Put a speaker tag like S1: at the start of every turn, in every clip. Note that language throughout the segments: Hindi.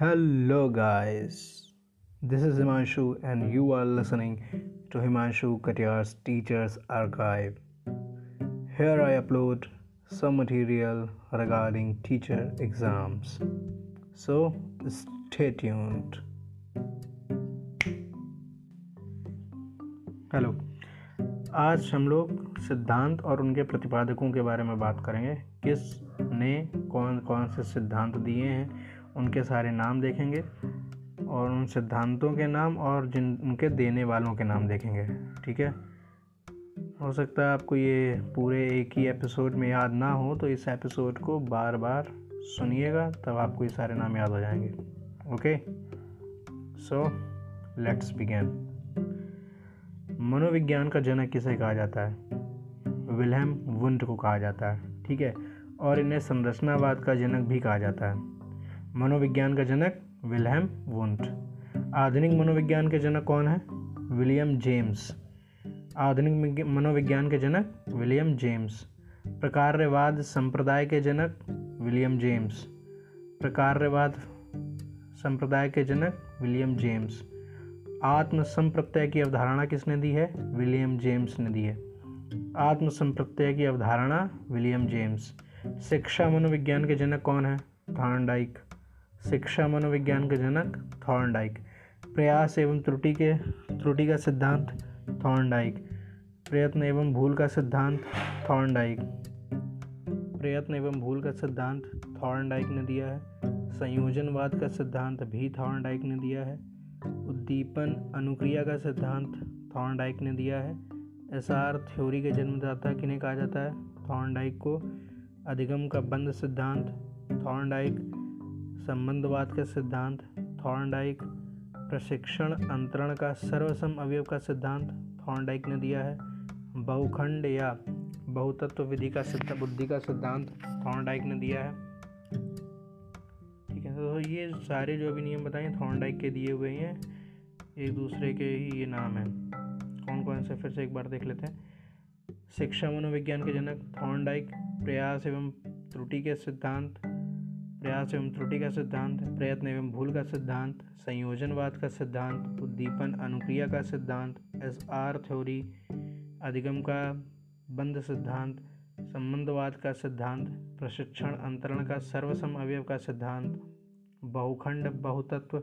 S1: Hello guys this is Himanshu and you are listening to Himanshu Katiyar teachers archive here I upload some material regarding teacher exams so stay tuned hello आज हम लोग सिद्धांत और उनके प्रतिपादकों के बारे में बात करेंगे। किस ने कौन कौन से सिद्धांत दिए हैं? उनके सारे नाम देखेंगे और उन सिद्धांतों के नाम और जिन, उनके देने वालों के नाम देखेंगे, ठीक है? हो सकता है आपको ये पूरे एक ही एपिसोड में याद ना हो तो इस एपिसोड को बार बार सुनिएगा, तब आपको ये सारे नाम याद हो जाएँगे, ओके? सो लेट्स बिगेन मनोविज्ञान का जनक किसे कहा जाता है? विलहम वुंट को कहा जाता है, ठीक है? और इन्हें संरचनावाद का जनक भी कहा जाता है। मनोविज्ञान का जनक विलहम वुंट। आधुनिक मनोविज्ञान के जनक कौन है? William James. आधुनिक मनोविज्ञान के जनक विलियम जेम्स। प्रकारवाद संप्रदाय के जनक विलियम जेम्स। प्रकार्यवाद संप्रदाय के जनक विलियम जेम्स। आत्म संप्रत्यय की अवधारणा किसने दी है? विलियम जेम्स ने दी है। आत्म संप्रत्यय की अवधारणा विलियम जेम्स। शिक्षा मनोविज्ञान के जनक कौन है? थॉर्नडाइक। शिक्षा, मनोविज्ञान के जनक थॉर्नडाइक प्रयास एवं त्रुटि के, त्रुटि का सिद्धांत थॉर्नडाइक प्रयत्न एवं भूल का सिद्धांत थॉर्नडाइक प्रयत्न एवं भूल का सिद्धांत थॉर्नडाइक ने दिया है। संयोजनवाद का सिद्धांत भी थॉर्नडाइक ने दिया है। उद्दीपन, अनुक्रिया का सिद्धांत थॉर्नडाइक ने दिया है। एस आर थ्योरी के जन्मदाता किन्हें कहा जाता है? थॉर्नडाइक को अधिगम का बंद सिद्धांत थॉर्नडाइक संबंधवाद का सिद्धांत, थॉर्नडाइक प्रशिक्षण अंतरण का सर्वसम अवयव का सिद्धांत थॉर्नडाइक ने दिया है। बहुखंड या बहुतत्व विधि का सिद्ध, बुद्धि का सिद्धांत थॉर्नडाइक ने दिया है। ठीक है तो ये सारे जो भी नियम बताए थॉर्नडाइक के दिए हुए हैं, एक दूसरे के ही ये नाम है। कौन कौन से, फिर से एक बार देख लेते हैं। शिक्षा मनोविज्ञान के जनक, थॉर्नडाइक प्रयास एवं त्रुटि के सिद्धांत प्रयास एवं त्रुटि का सिद्धांत, प्रयत्न एवं भूल का सिद्धांत, संयोजनवाद का सिद्धांत, उद्दीपन, अनुक्रिया का सिद्धांत एस आर थ्योरी, अधिगम का बंद सिद्धांत, संबंधवाद का सिद्धांत, प्रशिक्षण, अंतरण का सर्वसम अवयव का सिद्धांत, बहुखंड, बहुतत्व,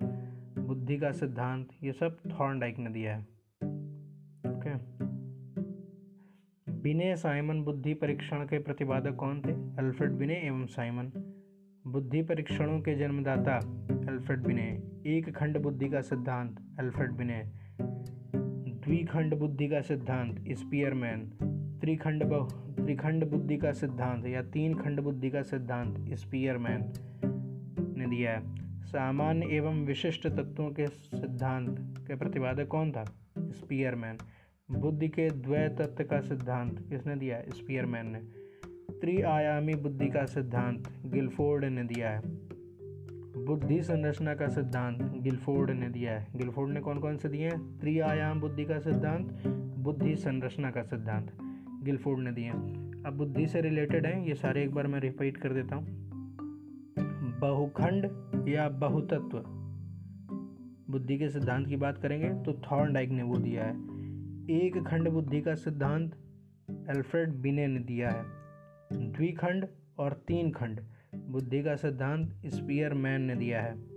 S1: बुद्धि का सिद्धांत, ये सब थॉर्नडाइक ने दिया है। ओके। बिने साइमन बुद्धि परीक्षण के प्रतिपादक कौन थे? अल्फ्रेड बिने एवं साइमन। बुद्धि परीक्षणों के जन्मदाता अल्फ्रेड बिने, एक खंड बुद्धि का सिद्धांत अल्फ्रेड बिने, द्विखंड बुद्धि का सिद्धांत स्पीयरमैन, त्रिखंड त्रिखंड बुद्धि का सिद्धांत या तीन खंड बुद्धि का सिद्धांत स्पीयरमैन ने दिया है। सामान्य एवं विशिष्ट तत्वों के सिद्धांत के प्रतिपादक कौन था? स्पीयरमैन। बुद्धि के द्वै तत्व का सिद्धांत किसने दिया? स्पीयरमैन ने। त्रिआयामी बुद्धि का सिद्धांत गिलफोर्ड ने दिया है। बुद्धि संरचना का सिद्धांत गिलफोर्ड ने दिया है। गिलफोर्ड ने कौन कौन से दिए हैं? त्रिआयाम बुद्धि का सिद्धांत, बुद्धि संरचना का सिद्धांत गिलफोर्ड ने दिए अब बुद्धि से रिलेटेड है, ये सारे एक बार मैं रिपीट कर देता हूँ। बहुखंड या बहुतत्व। बुद्धि के सिद्धांत की बात करेंगे तो थॉर्नडाइक ने वो दिया है। एक खंड बुद्धि का सिद्धांत एल्फ्रेड बिने ने दिया है। द्विखंड और तीन खंड बुद्धि का सिद्धांत स्पीयर मैन ने दिया है।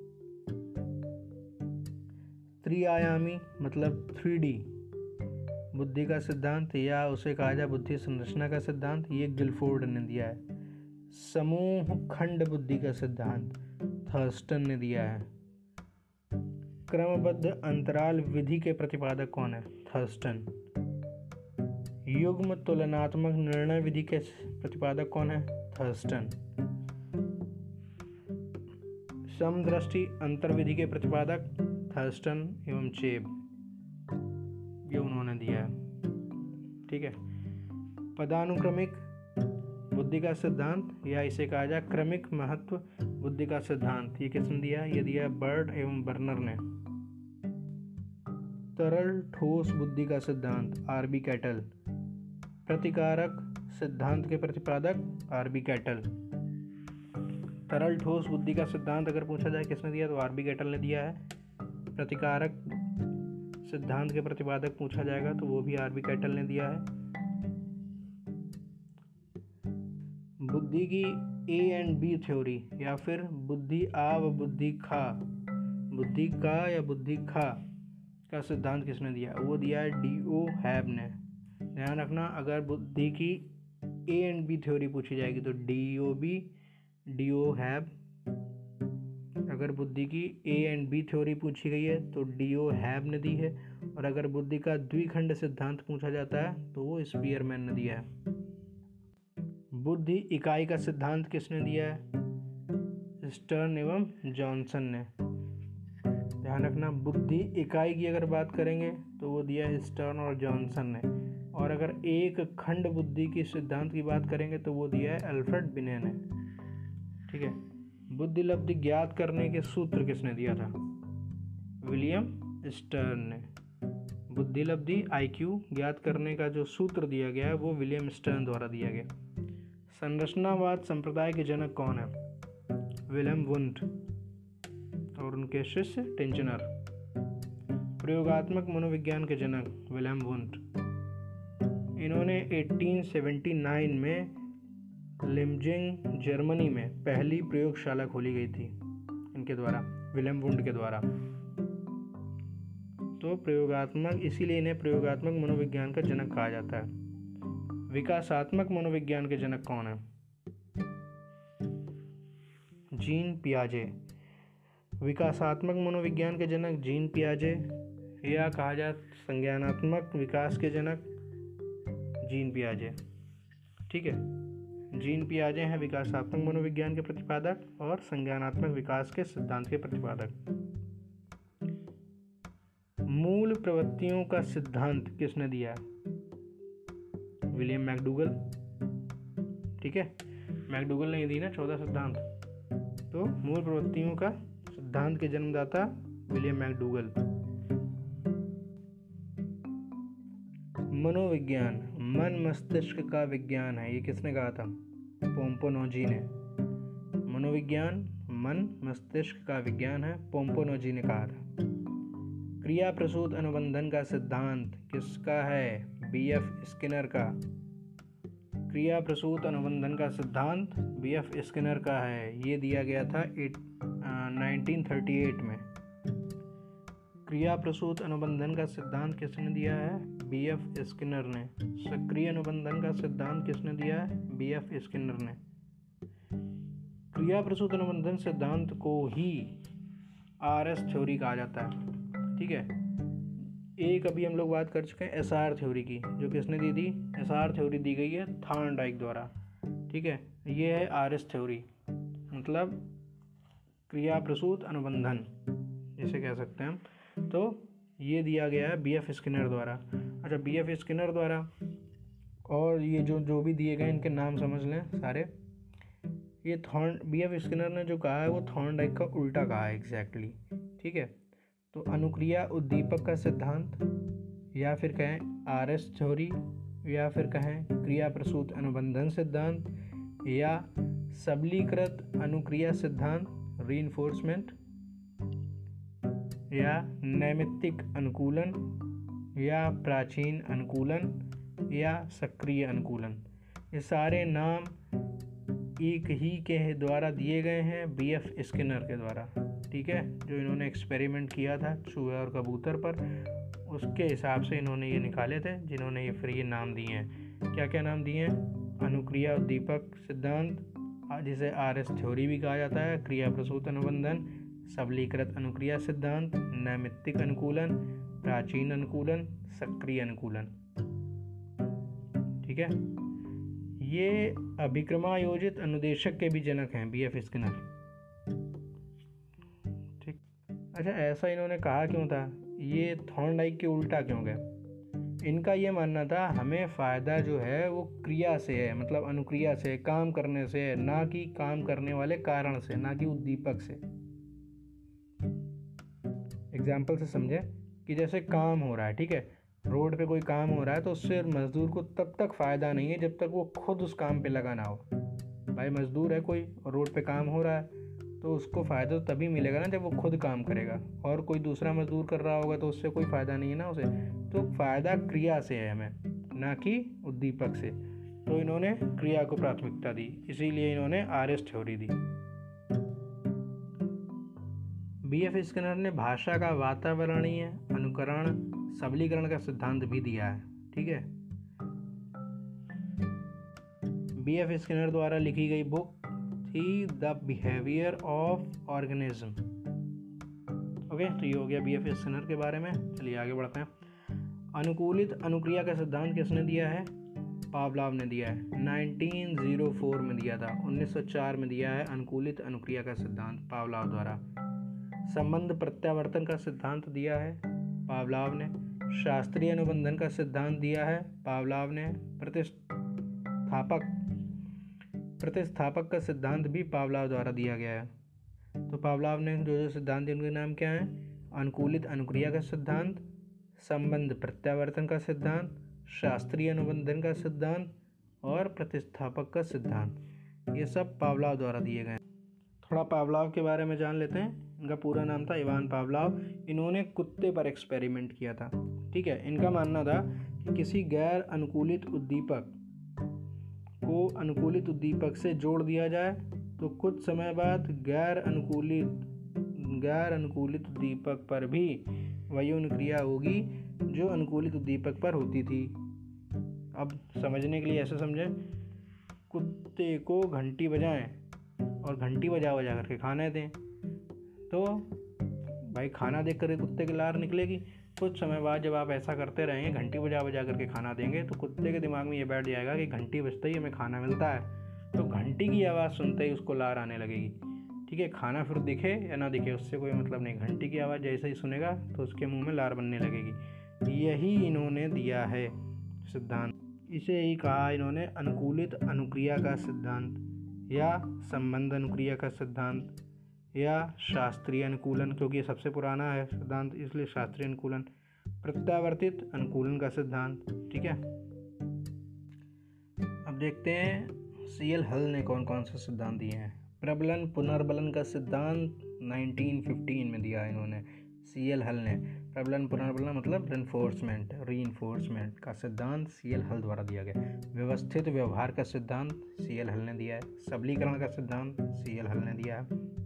S1: त्रिआयामी मतलब थ्री डी बुद्धि का सिद्धांत या उसे कहा जाए बुद्धि संरचना का सिद्धांत, ये गिलफोर्ड ने दिया है। समूह खंड बुद्धि का सिद्धांत, थर्स्टन ने दिया है। क्रमबद्ध अंतराल विधि के प्रतिपादक कौन है? थर्स्टन। युग्म तुलनात्मक निर्णय विधि के प्रतिपादक कौन है? थर्स्टन। समदृष्टि अंतर विधि के प्रतिपादक थर्स्टन एवं चेब। ये उन्होंने दिया है। ठीक है। पदानुक्रमिक बुद्धि का सिद्धांत या इसे कहा जाए क्रमिक महत्व बुद्धि का सिद्धांत। ये किसने दिया ये दिया बर्ड एवं बर्नर ने। तरल ठोस बुद्धि का सिद्धांत आरबी कैटल। प्रतिकारक सिद्धांत के प्रतिपादक आरबी कैटल। तरल ठोस बुद्धि का सिद्धांत अगर पूछा जाए किसने दिया तो आरबी कैटल ने दिया है। प्रतिकारक सिद्धांत के प्रतिपादक पूछा जाएगा तो वो भी आरबी कैटल ने दिया है। बुद्धि की ए एंड बी थ्योरी या फिर बुद्धि आ व बुद्धि खा। बुद्धि का या बुद्धि खा का सिद्धांत किसने दिया? वो दिया है डी ओ हैब ने ध्यान रखना, अगर बुद्धि की ए एंड बी थ्योरी पूछी जाएगी तो D O B D O Hebb अगर बुद्धि की ए एंड बी थ्योरी पूछी गई है तो डी ओ हैब ने दी है। और अगर बुद्धि का द्विखंड सिद्धांत पूछा जाता है तो वो स्पीयरमैन ने दिया है। बुद्धि इकाई का सिद्धांत किसने दिया है? स्टर्न एवं जॉनसन ने। ध्यान रखना, बुद्धि इकाई की अगर बात करेंगे तो वो दिया है स्टर्न और जॉनसन ने। और अगर एक खंड बुद्धि की सिद्धांत की बात करेंगे तो वो दिया है अल्फ्रेड बिने ने। ठीक है? बुद्धि लब्धि ज्ञात करने के सूत्र किसने दिया था? विलियम स्टर्न ने। बुद्धि लब्धि आईक्यू ज्ञात करने का जो सूत्र दिया गया है, वो विलियम स्टर्न द्वारा दिया गया। संरचनावाद संप्रदाय के जनक कौन है? विलियम वुंट और उनके शिष्य टेंचनर प्रयोगात्मक मनोविज्ञान के जनक विलियम वुंट। इन्होंने 1879 में लिमजिंग, जर्मनी में पहली प्रयोगशाला खोली गई थी, इनके द्वारा, विलियम वुंड के द्वारा। तो प्रयोगात्मक, इसीलिए इन्हें प्रयोगात्मक मनोविज्ञान का जनक कहा जाता है। विकासात्मक मनोविज्ञान के जनक कौन है? जीन पियाजे। विकासात्मक मनोविज्ञान के जनक जीन पियाजे, या कहा जाए संज्ञानात्मक विकास के जनक जीन पियाजे। ठीक है? जीन पियाजे हैं विकासात्मक मनोविज्ञान के प्रतिपादक और संज्ञानात्मक विकास के सिद्धांत के प्रतिपादक। मूल प्रवृत्तियों का सिद्धांत किसने दिया? William McDougall. ठीक है? मैकडूगल ने दी ना चौदह सिद्धांत। तो मूल प्रवृत्तियों का सिद्धांत के जन्मदाता विलियम मैकडूगल। मनोविज्ञान मन मस्तिष्क का विज्ञान है, ये किसने कहा था? पोम्पोनोजी ने मनोविज्ञान, मन मस्तिष्क का विज्ञान है पोम्पोनोजी ने कहा था। क्रिया प्रसूत अनुबंधन का सिद्धांत किसका है? बी एफ़ स्किनर का। क्रिया प्रसूत अनुबंधन का सिद्धांत बी एफ़ स्किनर का है, ये दिया गया था एट नाइनटीन थर्टी एट में। क्रिया प्रसूत अनुबंधन का सिद्धांत किसने दिया है? बी एफ़ स्किनर ने। सक्रिय अनुबंधन का सिद्धांत किसने दिया है? बी एफ़ स्किनर ने। क्रिया प्रसूत अनुबंधन सिद्धांत को ही आर एस थ्योरी कहा जाता है। ठीक है? एक अभी हम लोग बात कर चुके हैं एस आर थ्योरी की, जो किसने दी थी? एस आर थ्योरी दी गई है थान डाइक द्वारा। ठीक है? ये है आर एस थ्योरी मतलब क्रिया प्रसूत अनुबंधन, जिसे कह सकते हैं हम। तो ये दिया गया है बी एफ़ स्किनर द्वारा। अच्छा बी एफ़ स्किनर द्वारा और ये जो जो भी दिए गए इनके नाम समझ लें सारे। ये थॉर्न बी एफ़ स्किनर ने जो कहा है, वो थॉर्न डाइक का उल्टा कहा है एग्जैक्टली ठीक है? तो अनुक्रिया उद्दीपक का सिद्धांत, या फिर कहें आर एस थ्योरी या फिर कहें क्रिया प्रसूत अनुबंधन सिद्धांत, या सबलीकृत अनुक्रिया सिद्धांत री या नैमित्तिक अनुकूलन, या प्राचीन अनुकूलन, या सक्रिय अनुकूलन। ये सारे नाम एक ही के द्वारा दिए गए हैं बी एफ़ स्किनर के द्वारा। ठीक है? जो इन्होंने एक्सपेरिमेंट किया था, चूहे और कबूतर पर, उसके हिसाब से इन्होंने ये निकाले थे, जिन्होंने ये फ्री नाम दिए हैं। क्या क्या नाम दिए हैं? अनुक्रिया उद्दीपक सिद्धांत, जिसे आर एस थ्योरी भी कहा जाता है, क्रिया प्रसूत अनुबंधन सबलीकृत अनुक्रिया सिद्धांत, नैमित्तिक अनुकूलन, प्राचीन अनुकूलन, सक्रिय अनुकूलन। ठीक है? ये अभिक्रमायोजित अनुदेशक के भी जनक हैं बी एफ़ स्किनर ठीक? अच्छा ऐसा इन्होंने कहा क्यों था? ये थॉर्नडाइक के उल्टा क्यों गए? इनका ये मानना था, हमें फ़ायदा जो है, वो क्रिया से है मतलब अनुक्रिया से, काम करने से, ना कि काम करने वाले कारण से, ना कि उद्दीपक से। एग्ज़ाम्पल से समझें कि जैसे काम हो रहा है, ठीक है? रोड पे कोई काम हो रहा है तो उससे मज़दूर को तब तक फ़ायदा नहीं है जब तक वो खुद उस काम पे लगा ना हो। भाई मजदूर है कोई और रोड पे काम हो रहा है तो उसको फ़ायदा तो तभी मिलेगा ना जब वो खुद काम करेगा। और कोई दूसरा मजदूर कर रहा होगा तो उससे कोई फ़ायदा नहीं है ना उसे। तो फ़ायदा क्रिया से है हमें, ना कि उद्दीपक से। तो इन्होंने क्रिया को प्राथमिकता दी, इसीलिए इन्होंने आर एस थ्योरी दी। बी एफ़ स्किनर ने भाषा का वातावरणीय अनुकरण, सबलीकरण का सिद्धांत भी दिया है, ठीक है? बी एफ़ स्किनर द्वारा लिखी गई बुक थी the behaviour of organism okay तो ये हो गया बी एफ़ स्किनर के बारे में। चलिए आगे बढ़ते हैं। अनुकूलित अनुक्रिया का सिद्धांत किसने दिया है? पावलाव ने दिया है। 1904 में दिया था। 1904 में दिया है अनुकूलित अनुक्रिया का सिद्धांत पावलाव द्वारा। संबंध प्रत्यावर्तन का सिद्धांत दिया है। पावलाव ने शास्त्रीय अनुबंधन का सिद्धांत दिया है। पावलाव ने प्रतिष्ठापक प्रतिस्थापक का सिद्धांत भी पावलाव द्वारा दिया गया है। तो पावलाव ने जो जो सिद्धांत उनके नाम क्या हैं? अनुकूलित अनुक्रिया का सिद्धांत, संबंध प्रत्यावर्तन का सिद्धांत, शास्त्रीय अनुबंधन का सिद्धांत और प्रतिस्थापक का सिद्धांत। ये सब पावलाव द्वारा दिए गए थोड़ा पावलाव के बारे में जान लेते हैं। इनका पूरा नाम था इवान पावलाव। इन्होंने कुत्ते पर एक्सपेरिमेंट किया था। ठीक है, इनका मानना था कि किसी गैर अनुकूलित उद्दीपक को अनुकूलित उद्दीपक से जोड़ दिया जाए तो कुछ समय बाद गैर अनुकूलित गैर अनुकूलित उद्दीपक पर भी वही अनुक्रिया होगी, जो अनुकूलित उद्दीपक पर होती थी। अब समझने के लिए ऐसे समझें, कुत्ते को घंटी बजाएँ और घंटी बजा बजा करके खाने दें। तो भाई खाना देख कर कुत्ते की लार निकलेगी। कुछ समय बाद जब आप ऐसा करते रहेंगे, घंटी बजा बजा करके खाना देंगे तो कुत्ते के दिमाग में ये बैठ जाएगा कि घंटी बजते ही हमें खाना मिलता है। तो घंटी की आवाज़ सुनते ही उसको लार आने लगेगी। ठीक है, खाना फिर दिखे या ना दिखे, उससे कोई मतलब नहीं। घंटी की आवाज़ जैसे ही सुनेगा तो उसके मुँह में लार बनने लगेगी। यही इन्होंने दिया है सिद्धांत। इसे ही कहा इन्होंने, अनुकूलित अनुक्रिया का सिद्धांत या संबंध अनुक्रिया का सिद्धांत। या शास्त्रीय अनुकूलन, क्योंकि ये सबसे पुराना है सिद्धांत, इसलिए शास्त्रीय अनुकूलन। प्रत्यावर्तित अनुकूलन का सिद्धांत, ठीक है? अब देखते हैं सी एल हल ने कौन कौन से सिद्धांत दिए हैं। प्रबलन, पुनर्बलन का सिद्धांत 1915 में दिया इन्होंने सी एल हल ने। प्रबलन, पुनर्बलन मतलब रेनफोर्समेंट री इन्फोर्समेंट का सिद्धांत सी एल हल द्वारा दिया गया। व्यवस्थित व्यवहार का सिद्धांत सी एल हल ने दिया है। सबलीकरण का सिद्धांत सी एल हल ने दिया है।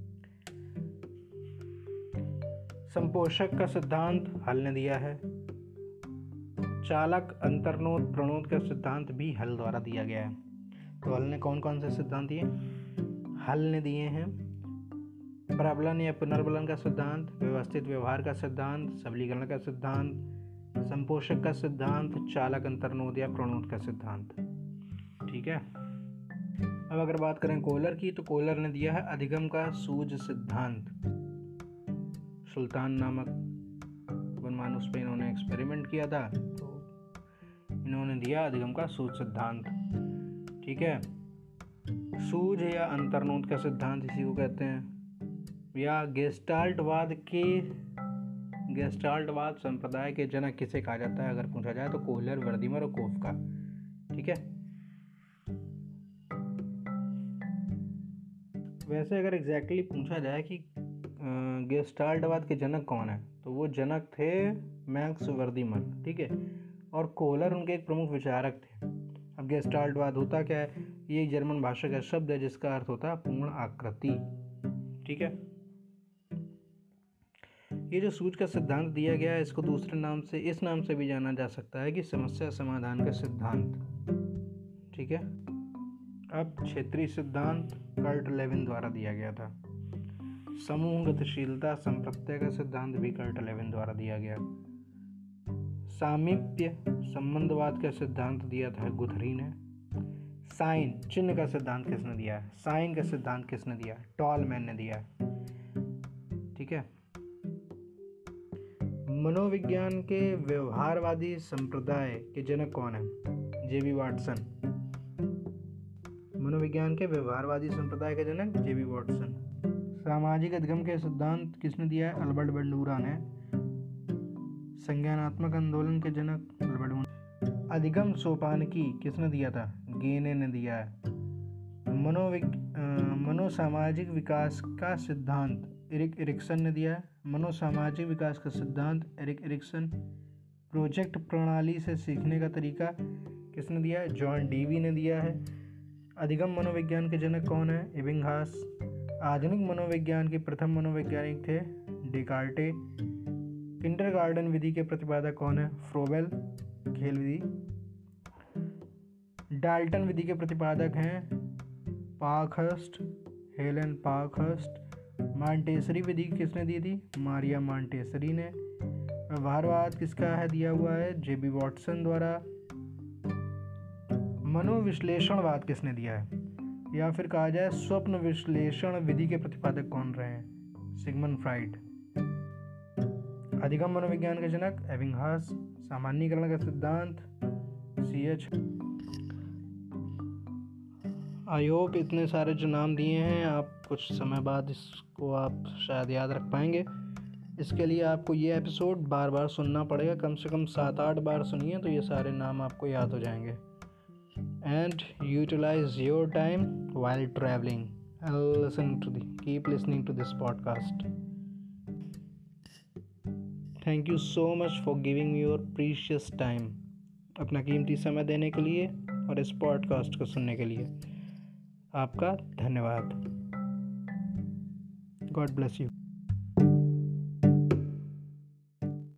S1: संपोषक का सिद्धांत हल ने दिया है। चालक, अंतर्नोद, प्रणोद का सिद्धांत भी हल द्वारा दिया गया है। तो हल ने कौन कौन से सिद्धांत दिए? हल ने दिए हैं प्रबलन या पुनर्बलन का सिद्धांत, व्यवस्थित व्यवहार का सिद्धांत, सबलीकरण का सिद्धांत, संपोषक का सिद्धांत, चालक, अंतर्नोद या प्रणोद का सिद्धांत। ठीक है? अब अगर बात करें कोलर की तो कोलर ने दिया है अधिगम का सूज सिद्धांत। सुल्तान नामक उस पर इन्होंने एक्सपेरिमेंट किया था तो इन्होंने दिया अधिगम का सूझ सिद्धांत। ठीक है? सूझ या अंतर्नोद का सिद्धांत इसी को कहते हैं। या गेस्टाल्टवाद के गेस्टाल्टवाद संप्रदाय के जनक किसे कहा जाता है? अगर पूछा जाए तो कोहलर, वर्दिमर और कोफ का। ठीक है? वैसे अगर एग्जैक्टली exactly पूछा जाए कि गेस्टाल्टवाद के जनक कौन है? तो वो जनक थे मैक्स वर्दीमन ठीक है? और कोहलर उनके एक प्रमुख विचारक थे। अब गेस्टाल्टवाद होता क्या है? ये जर्मन भाषा का शब्द है, जिसका अर्थ होता है पूर्ण आकृति, ठीक है? ये जो सूच का सिद्धांत दिया गया है, इसको दूसरे नाम से, इस नाम से भी जाना जा सकता है कि समस्या समाधान का सिद्धांत, ठीक है? अब क्षेत्रीय सिद्धांत कर्ट लेविन द्वारा दिया गया था। समूह गतिशीलता संप्रत्यय का सिद्धांत भी कर्ट लेविन द्वारा दिया गया। सामीप्य संबंधवाद का सिद्धांत दिया था गुथरी ने। साइन, चिन्ह का सिद्धांत किसने दिया? है साइन का सिद्धांत किसने दिया? है टॉलमैन ने दिया। ठीक है? मनोविज्ञान के व्यवहारवादी संप्रदाय के जनक कौन है? जेबी वाटसन मनोविज्ञान के व्यवहारवादी संप्रदाय के जनक जेबी वाटसन सामाजिक अधिगम के सिद्धांत किसने दिया है? अल्बर्ट बंडूरा ने। संज्ञानात्मक आंदोलन के जनक अल्बर्ट अधिगम सोपान की किसने दिया था? गेने ने दिया है। मनोविग मनोसामाजिक विकास का सिद्धांत एरिक एरिक्सन ने दिया है। मनोसामाजिक विकास का सिद्धांत एरिक एरिक्सन प्रोजेक्ट प्रणाली से सीखने का तरीका किसने दिया है? जॉन डीवी ने दिया है। अधिगम मनोविज्ञान के जनक कौन है? इबिंगहास आधुनिक मनोविज्ञान के प्रथम मनोवैज्ञानिक थे डिकार्टे। किंडर गार्डन विधि के प्रतिपादक कौन है? फ्रोबेल खेल विधि। डाल्टन विधि के प्रतिपादक हैं पार्कहर्स्ट हेलन पार्कहर्स्ट मांटेसरी विधि किसने दी थी? मारिया मांटेसरी ने। व्यवहारवाद किसका है? दिया हुआ है जेबी वॉटसन द्वारा। मनोविश्लेषणवाद किसने दिया है? या फिर कहा जाए स्वप्न विश्लेषण विधि के प्रतिपादक कौन रहे हैं? Sigmund Freud. अधिगम मनोविज्ञान के जनक एविंगहास सामान्यकरण का सिद्धांत, सी एच। आई होप इतने सारे जो नाम दिए हैं, आप कुछ समय बाद इसको आप शायद याद रख पाएँगे। इसके लिए आपको ये एपिसोड बार बार सुनना पड़ेगा, कम से कम सात आठ बार सुनिए तो ये सारे नाम आपको याद हो जाएँगे। And utilise your time while traveling and listen to the keep listening to this podcast thank you so much for giving me your precious time अपना कीमती समय देने के लिए और इस पॉडकास्ट को सुनने के लिए आपका धन्यवाद गॉड ब्लेस यू